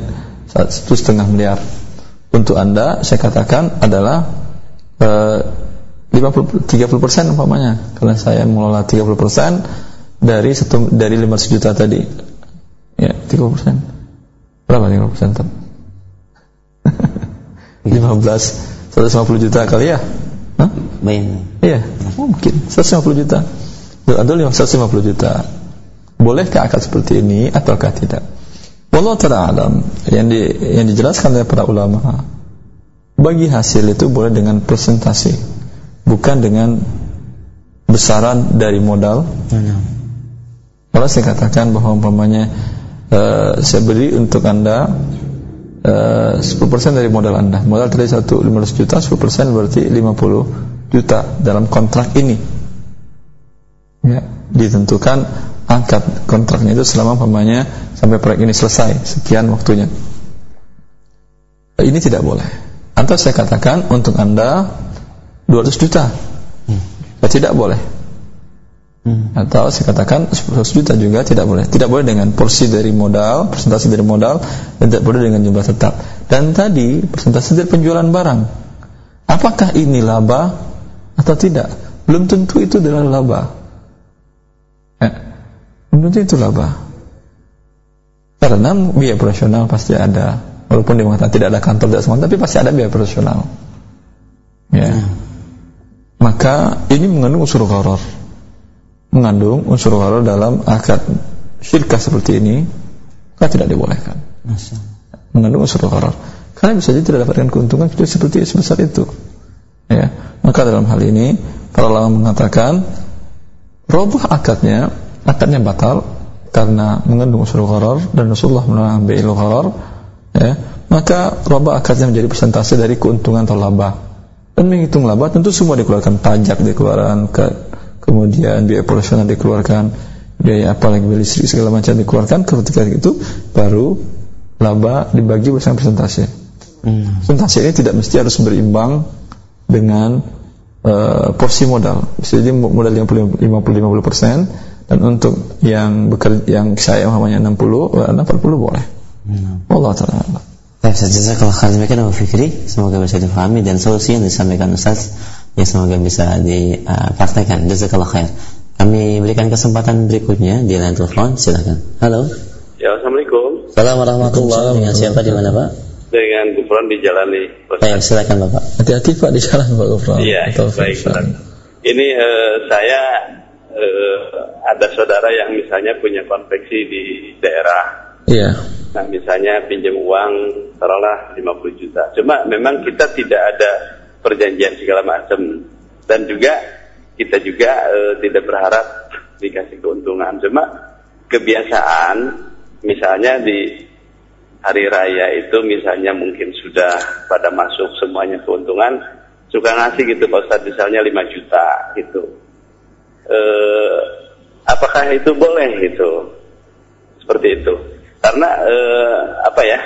Speaker 3: satu setengah miliar. Untuk anda saya katakan adalah eh, 50 30 persen umpamanya. Karena saya mengelola 30 persen dari satu dari 500 juta tadi. Ya 30 persen. Berapa 30 persen 15 150 juta kali ya Hah? Iya, mungkin 150 juta. Atau 150 juta. Bolehkah akad seperti ini ataukah tidak? Wallahu ta'ala alam. Yang di, yang dijelaskan oleh para ulama, bagi hasil itu boleh dengan presentasi, bukan dengan besaran dari modal. Kalau saya katakan bahwa umpamanya eh, saya beri untuk anda 10% dari modal anda, modal tadi satu 500 juta, 10% berarti 50 juta dalam kontrak ini. Ya, ditentukan angkat kontraknya itu selama umpamanya sampai proyek ini selesai sekian waktunya. Ini tidak boleh. Atau saya katakan untuk anda 200 juta, ya, tidak boleh
Speaker 1: Hmm.
Speaker 3: atau saya katakan 10 juta juga tidak boleh. Tidak boleh dengan porsi dari modal presentasi dari modal dan tidak boleh dengan jumlah tetap. Dan tadi presentasi dari penjualan barang. Apakah ini laba atau tidak? Belum tentu itu adalah laba. Eh, belum tentu itu laba. Karena biaya operasional pasti ada. Walaupun dia mengatakan tidak ada kantor tidak semua tapi pasti ada biaya operasional. Ya. Maka ini mengandung unsur gharar mengandung unsur gharar dalam akad syirkah seperti ini maka tidak dibolehkan.
Speaker 1: Masya
Speaker 3: mengandung unsur gharar. Karena bisa jadi tidak dapatkan keuntungan kecuali seperti sebesar itu. Ya. Maka dalam hal ini para ulama mengatakan robah akadnya akadnya batal karena mengandung unsur gharar dan Rasulullah melarang bai'il gharar ya. Maka robah akadnya menjadi persentase dari keuntungan atau laba dan menghitung laba tentu semua dikeluarkan pajak dikeluarkan ke kemudian biaya operasional dikeluarkan biaya apa lagi biaya listrik segala macam dikeluarkan. Ketika itu baru laba dibagi bersama persentase.
Speaker 1: Hmm.
Speaker 3: persentase ini tidak mesti harus berimbang dengan eh, porsi modal. Bisa jadi modal 50 50 persen dan untuk yang bekerja yang saya umpamanya 60 eh, 80 boleh.
Speaker 1: Hmm.
Speaker 3: Allah taala
Speaker 1: Baik, Ustaz, jazakallah khair demikian Abu Fikri. Semoga bisa dipahami dan solusi yang disampaikan Ustaz ya semoga bisa dipraktekkan. Jazakallah khair. Kami berikan kesempatan berikutnya di line telepon. Silakan. Halo.
Speaker 8: Ya, Assalamualaikum.
Speaker 1: Assalamualaikum warahmatullahi wabarakatuh. Dengan siapa di mana, Pak?
Speaker 8: Dengan Gufron di jalan nih.
Speaker 1: Baik, silakan Bapak.
Speaker 3: hati-hati Pak di jalan Pak Gufron
Speaker 8: Iya,
Speaker 3: Atau
Speaker 8: baik. Ini eh, saya eh, ada saudara yang misalnya punya konveksi di daerah.
Speaker 3: iya
Speaker 8: Nah, misalnya pinjam uang taruhlah 50 juta. Cuma memang kita tidak ada perjanjian segala macam dan juga kita juga eh, tidak berharap dikasih keuntungan. Cuma kebiasaan misalnya di hari raya itu misalnya mungkin sudah pada masuk semuanya keuntungan suka ngasih gitu Pak Ustadz misalnya 5 juta gitu. Eh, apakah itu boleh gitu? Seperti itu. Karena eh, apa ya?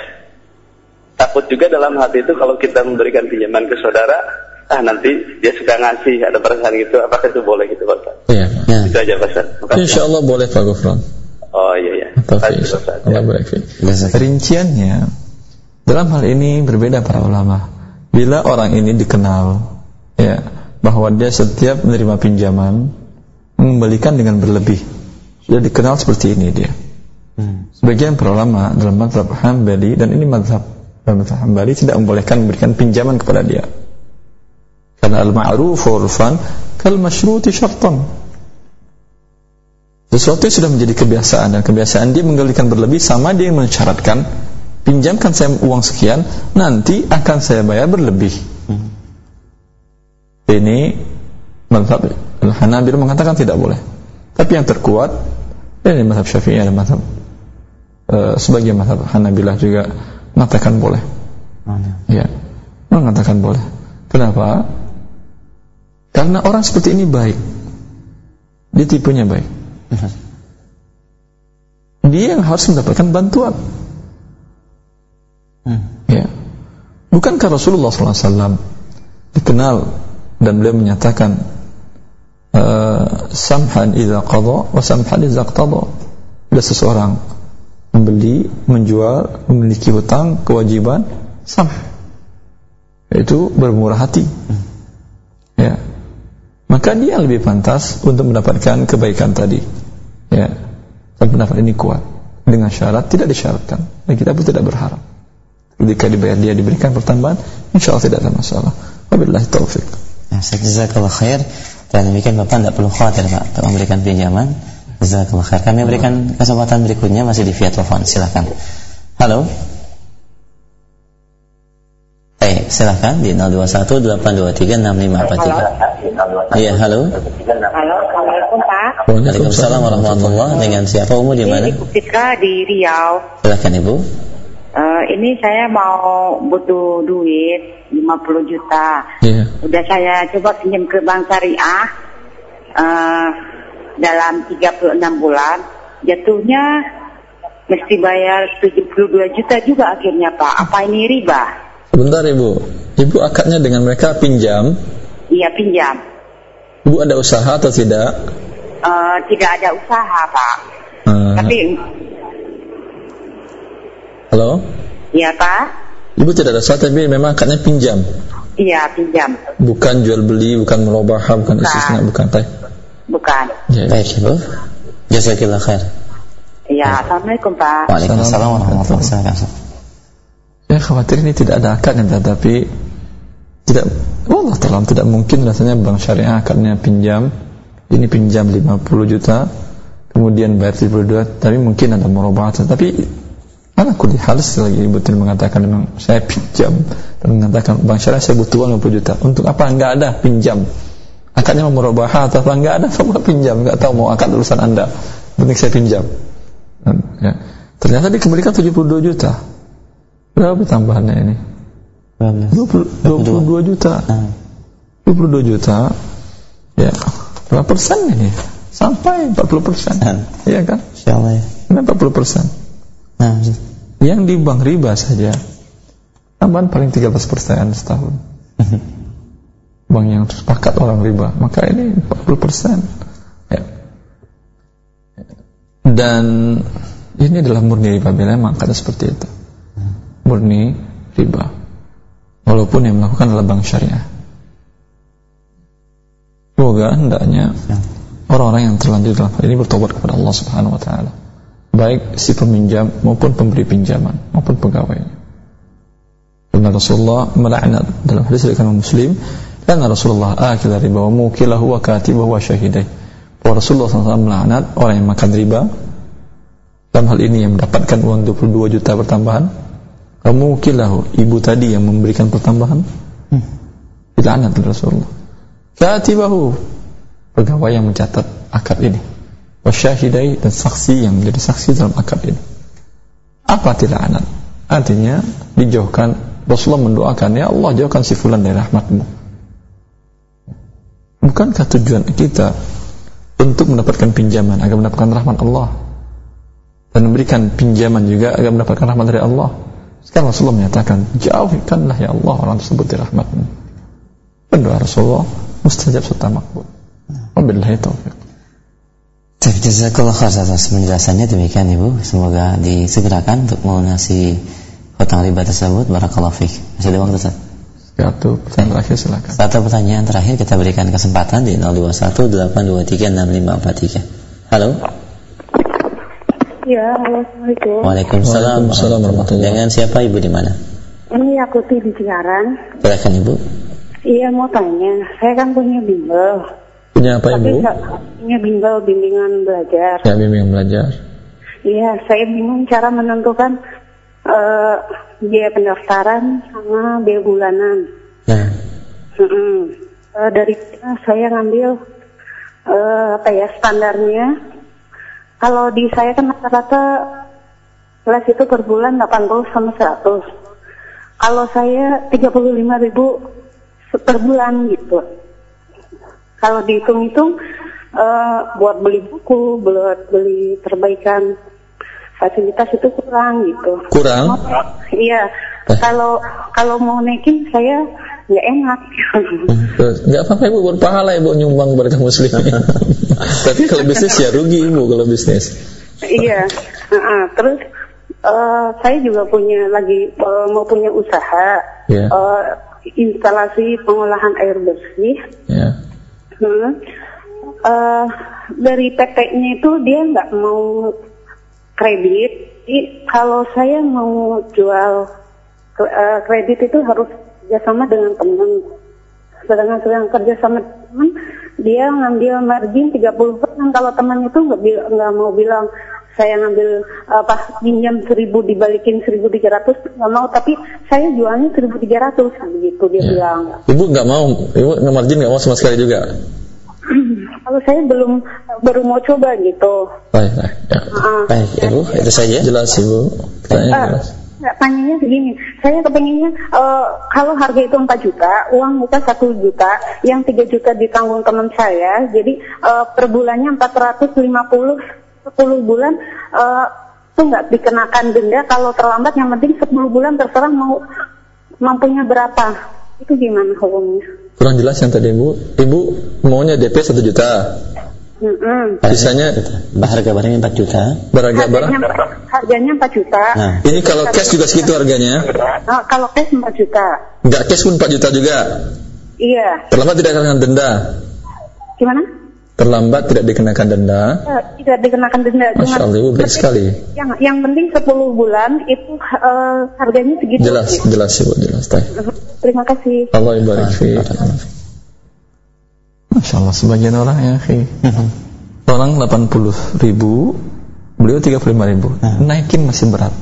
Speaker 8: Takut juga dalam hati itu kalau kita memberikan pinjaman ke saudara, ah nanti dia suka ngasih ada perasaan gitu, apakah itu boleh gitu Pak
Speaker 3: iya
Speaker 1: Ya.
Speaker 8: Itu aja Pak.
Speaker 3: Insya Allah boleh Pak Gufron
Speaker 8: Oh iya iya. Terima.
Speaker 3: Allah.
Speaker 1: Jazakallah.
Speaker 3: Rinciannya dalam hal ini berbeda para ulama. Bila orang ini dikenal, ya bahwa dia setiap menerima pinjaman mengembalikan dengan berlebih. Sudah dikenal seperti ini dia. Hmm. Sebagian para ulama dalam mazhab Hambali dan ini mazhab dalam mazhab Hambali tidak membolehkan memberikan pinjaman kepada dia. Karena al-ma'ruf urfan kal masyruti syartan. Sesuatu yang sudah menjadi kebiasaan dan kebiasaan dia menggalikan berlebih sama dia yang mensyaratkan pinjamkan saya uang sekian nanti akan saya bayar berlebih. Hmm. Ini mazhab Al-Hanabil mengatakan tidak boleh. Tapi yang terkuat ini mazhab Syafi'i dan mazhab uh, sebagian mazhab Hanabilah juga mengatakan boleh. Oh, ya. Mengatakan boleh. Kenapa? Karena orang seperti ini baik. Dia tipenya baik. Dia yang harus mendapatkan bantuan. Hmm. Ya. Bukankah Rasulullah SAW dikenal dan beliau menyatakan uh, samhan idza qada wa samhan idza qtada. Bila seseorang membeli, menjual, memiliki hutang, kewajiban, sam. Yaitu bermurah hati. Hmm. Ya. Maka dia lebih pantas untuk mendapatkan kebaikan tadi. Ya. Dan pendapat ini kuat. Dengan syarat tidak disyaratkan. Dan kita pun tidak berharap. Ketika dibayar dia diberikan pertambahan, insya Allah tidak ada masalah. Wabillahi taufik.
Speaker 1: Ya, jazakallah khair. Dan demikian Bapak tidak perlu khawatir Pak untuk memberikan pinjaman. Jazakallah khair. Kami berikan kesempatan berikutnya masih di via telepon. Silahkan. Halo. Baik, silahkan di 0218236543. Iya, halo.
Speaker 9: Halo, Assalamualaikum Pak.
Speaker 1: Waalaikumsalam warahmatullahi Dengan siapa Umu di mana?
Speaker 9: Ibu Fitra di Riau.
Speaker 1: Silahkan Ibu.
Speaker 9: Uh, ini saya mau butuh duit 50 juta.
Speaker 1: Yeah.
Speaker 9: Udah saya coba pinjam ke bank syariah uh, dalam 36 bulan. Jatuhnya mesti bayar 72 juta juga akhirnya Pak. Apa ini riba?
Speaker 3: Sebentar Ibu. Ibu akadnya dengan mereka pinjam?
Speaker 9: Iya pinjam.
Speaker 3: Ibu ada usaha atau tidak?
Speaker 9: Uh, tidak ada usaha Pak. Uh, Tapi
Speaker 3: Halo?
Speaker 9: Iya Pak.
Speaker 3: Ibu tidak ada saat tapi memang akadnya pinjam.
Speaker 9: Iya pinjam.
Speaker 3: Bukan jual beli, bukan merubah, bukan, bukan. istisna, bukan teh.
Speaker 9: Bukan.
Speaker 1: Ya, Baik Ibu. Jazakallah khair.
Speaker 9: Iya, Assalamualaikum Pak.
Speaker 1: Waalaikumsalam warahmatullahi wabarakatuh.
Speaker 3: Ya khawatir ini tidak ada akadnya tetapi tidak Allah taala tidak mungkin rasanya bank syariah akadnya pinjam ini pinjam 50 juta kemudian bayar 72 tapi mungkin ada murabahat tapi Anak kuliah halus lagi betul mengatakan memang saya pinjam dan mengatakan bang syariah saya butuh uang 50 juta. Untuk apa? Enggak ada pinjam. Akadnya mau merubah atau apa? Enggak ada semua pinjam. Enggak tahu mau akad urusan anda. Penting saya pinjam. Dan, ya. Ternyata dikembalikan 72 juta. Berapa tambahannya ini? 20, 22 juta. 22 ah. juta. Ya. Berapa persen ini? Sampai 40 persen. Iya kan?
Speaker 1: Insyaallah ya.
Speaker 3: 40 persen. Nah, yang di bank riba saja tambahan paling 13% setahun. bank yang sepakat orang riba, maka ini 40%. Ya. Dan ini adalah murni riba bila makanya seperti itu. Murni riba. Walaupun yang melakukan adalah bank syariah. Semoga hendaknya ya. orang-orang yang terlanjur dalam hal ini bertobat kepada Allah Subhanahu wa taala baik si peminjam maupun pemberi pinjaman maupun pegawainya. Karena Rasulullah melaknat dalam hadis dari Muslim dan Rasulullah akil riba wa mukilahu wa katibahu wa syahidai. Bahwa Rasulullah SAW melaknat orang yang makan riba dalam hal ini yang mendapatkan uang 22 juta pertambahan kamu kilahu ibu tadi yang memberikan pertambahan hmm. dilaknat oleh Rasulullah katibahu pegawai yang mencatat akad ini wasyahidai dan saksi yang menjadi saksi dalam akad ini. Apa tidak anak? Artinya dijauhkan Rasulullah mendoakan ya Allah jauhkan si fulan dari rahmatmu. Bukankah tujuan kita untuk mendapatkan pinjaman agar mendapatkan rahmat Allah dan memberikan pinjaman juga agar mendapatkan rahmat dari Allah? Sekarang Rasulullah menyatakan jauhkanlah ya Allah orang tersebut dari rahmatmu. Berdoa Rasulullah mustajab serta makbul. Wabillahi taufiq.
Speaker 1: Jazakallah khair atas penjelasannya demikian Ibu. Semoga disegerakan untuk melunasi hutang riba tersebut. Barakallahu fiik. Masih ada waktu Ustaz?
Speaker 3: Satu pertanyaan terakhir silakan.
Speaker 1: Satu pertanyaan terakhir kita berikan kesempatan di 0218236543. Halo.
Speaker 4: Ya, halo, Assalamualaikum.
Speaker 1: Waalaikumsalam.
Speaker 3: Waalaikumsalam warahmatullahi
Speaker 1: Dengan siapa Ibu di mana?
Speaker 4: Ini aku di Cikarang.
Speaker 1: Silakan Ibu.
Speaker 4: Iya mau tanya, saya kan punya bimbel.
Speaker 3: Punya apa
Speaker 4: Tapi
Speaker 3: Ibu?
Speaker 4: punya bimbel bimbingan belajar.
Speaker 3: Ya bimbingan belajar.
Speaker 4: Iya, saya bingung cara menentukan eh, biaya pendaftaran sama biaya bulanan.
Speaker 1: Nah.
Speaker 4: Eh, dari saya ngambil eh, apa ya standarnya. Kalau di saya kan rata-rata kelas itu per bulan 80 sama 100. Kalau saya 35 ribu per bulan gitu. Kalau dihitung-hitung eh, buat beli buku, buat beli perbaikan fasilitas itu kurang gitu.
Speaker 3: Kurang?
Speaker 4: Iya. Kalau kalau mau naikin saya nggak enak.
Speaker 3: Terus, Nggak apa-apa Ibu berpahala Ibu nyumbang kepada kaum muslimin. Tapi kalau bisnis ya rugi Ibu kalau bisnis.
Speaker 4: iya. Heeh. Terus eh, saya juga punya lagi eh, mau punya usaha
Speaker 3: Ya.
Speaker 4: eh, instalasi pengolahan air bersih.
Speaker 3: Ya.
Speaker 4: Hmm. Eh, dari PT-nya itu dia nggak mau kredit. Jadi kalau saya mau jual eh, kredit itu harus kerjasama dengan teman. Sedangkan sedang kerja sama teman, dia ngambil margin 30%. Kalau teman itu nggak mau bilang saya ngambil apa pinjam 1000 dibalikin 1300 nggak mau tapi saya jualnya 1300 begitu dia
Speaker 3: Ya.
Speaker 4: bilang
Speaker 3: Ibu nggak mau, Ibu margin nggak mau sama sekali juga.
Speaker 4: Kalau saya belum baru mau coba gitu
Speaker 3: Baik, baik. Ya.
Speaker 4: Ah.
Speaker 1: baik Ibu, itu saja.
Speaker 3: Jelas Ibu. Pertanyaan
Speaker 4: Ah,
Speaker 3: jelas.
Speaker 4: nggak, tanyanya begini, saya kepengennya eh, kalau harga itu 4 juta, uang kita 1 juta, yang 3 juta ditanggung teman saya, jadi eh, per bulannya 450, 10 bulan eh, itu nggak dikenakan denda, kalau terlambat yang penting 10 bulan terserah mau mampunya berapa, itu gimana hukumnya?
Speaker 3: Kurang jelas yang tadi Ibu. Ibu maunya DP 1 juta.
Speaker 4: Mm-mm.
Speaker 3: Sisanya
Speaker 1: Harga barangnya 4 juta.
Speaker 3: berharga barang.
Speaker 4: Harganya, harganya 4 juta,
Speaker 1: Nah,
Speaker 3: Ini kalau cash juga segitu harganya.
Speaker 4: Eh, kalau cash 4 juta,
Speaker 3: Nggak cash pun 4 juta juga.
Speaker 4: iya,
Speaker 3: Terlambat tidak dikenakan denda.
Speaker 4: gimana?
Speaker 3: Terlambat tidak dikenakan denda.
Speaker 4: Eh, tidak dikenakan denda.
Speaker 3: Masya Allah, Ibu baik sekali.
Speaker 4: Yang yang penting 10 bulan itu eh, harganya segitu.
Speaker 3: Jelas, jelas Ibu, jelas. Baik.
Speaker 4: Terima kasih.
Speaker 3: Allah ibarik fi. Masya Allah, sebagian orang ya, akhi. Orang 80 ribu, beliau 35 ribu. Naikin masih berat.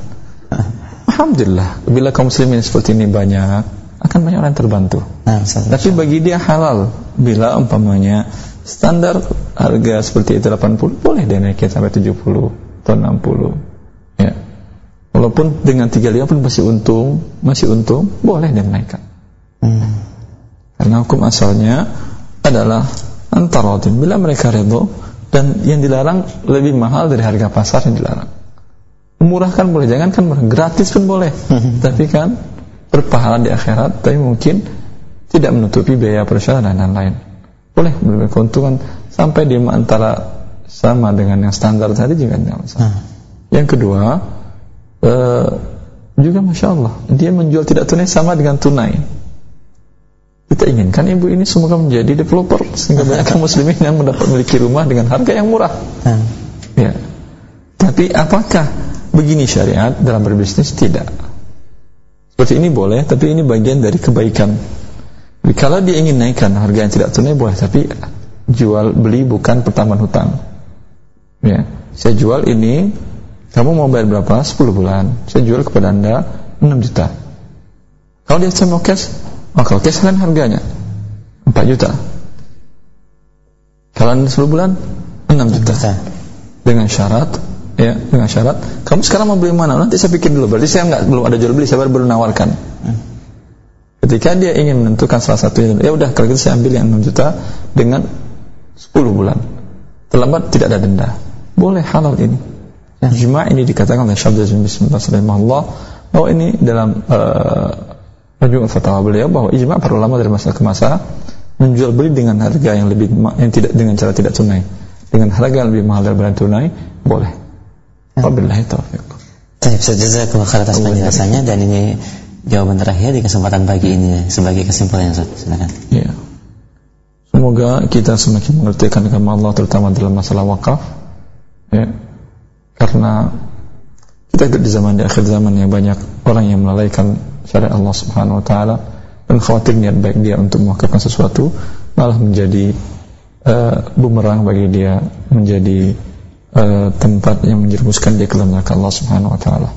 Speaker 3: Alhamdulillah, bila kaum muslimin seperti ini banyak, akan banyak orang yang terbantu.
Speaker 1: nah.
Speaker 3: Tapi bagi dia halal bila umpamanya standar harga seperti itu 80 boleh dia naikin sampai 70 atau 60 ya. Walaupun dengan 35 pun masih untung, masih untung, boleh dia naikkan.
Speaker 1: Hmm.
Speaker 3: Karena hukum asalnya adalah antarodin. Bila mereka redho dan yang dilarang lebih mahal dari harga pasar yang dilarang. Murah kan boleh, jangan kan murah. Gratis pun boleh. tapi kan berpahala di akhirat, tapi mungkin tidak menutupi biaya operasional dan lain-lain. Boleh memberi keuntungan sampai di antara sama dengan yang standar tadi juga tidak masalah. Yang kedua, eh, juga masya Allah, dia menjual tidak tunai sama dengan tunai. Kita inginkan ibu ini semoga menjadi developer sehingga banyak kaum muslimin yang mendapat memiliki rumah dengan harga yang murah.
Speaker 1: Nah,
Speaker 3: Ya. Tapi apakah begini syariat dalam berbisnis? Tidak. Seperti ini boleh, tapi ini bagian dari kebaikan. Kalau dia ingin naikkan harga yang tidak tunai boleh, tapi jual beli bukan pertambahan hutang. Ya, saya jual ini, kamu mau bayar berapa? 10 bulan. Saya jual kepada anda 6 juta. Kalau dia mau cash, oh kalau cash kan harganya 4 juta. Kalau anda 10 bulan 6 juta
Speaker 1: Juta.
Speaker 3: dengan syarat ya dengan syarat kamu sekarang mau beli mana nanti saya pikir dulu berarti saya nggak belum ada jual beli saya baru, baru nawarkan ketika dia ingin menentukan salah satunya ya udah kalau gitu saya ambil yang 6 juta dengan 10 bulan. Terlambat tidak ada denda. Boleh halal ini. Ijma ini dikatakan oleh Syabda bin Bismillah Allah bahwa ini dalam uh, Majmu' fatwa beliau bahwa ijma para ulama dari masa ke masa menjual beli dengan harga yang lebih yang tidak dengan cara tidak tunai. Dengan harga yang lebih mahal daripada tunai boleh. Wabillahi taufiq.
Speaker 1: Baik, Ustaz, jazakallah khair atas penjelasannya. Dan ini jawaban terakhir di kesempatan pagi ini sebagai kesimpulan Ustaz. Silakan.
Speaker 3: Iya. Semoga kita semakin mengerti agama Allah terutama dalam masalah wakaf. Ya. Karena kita hidup di zaman di akhir zaman yang banyak orang yang melalaikan syariat Allah Subhanahu wa taala dan khawatir niat baik dia untuk mewakafkan sesuatu malah menjadi uh, bumerang bagi dia menjadi uh, tempat yang menjerumuskan dia ke neraka Allah Subhanahu wa taala.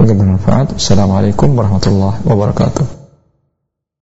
Speaker 3: Bermanfaat. Assalamualaikum warahmatullahi wabarakatuh.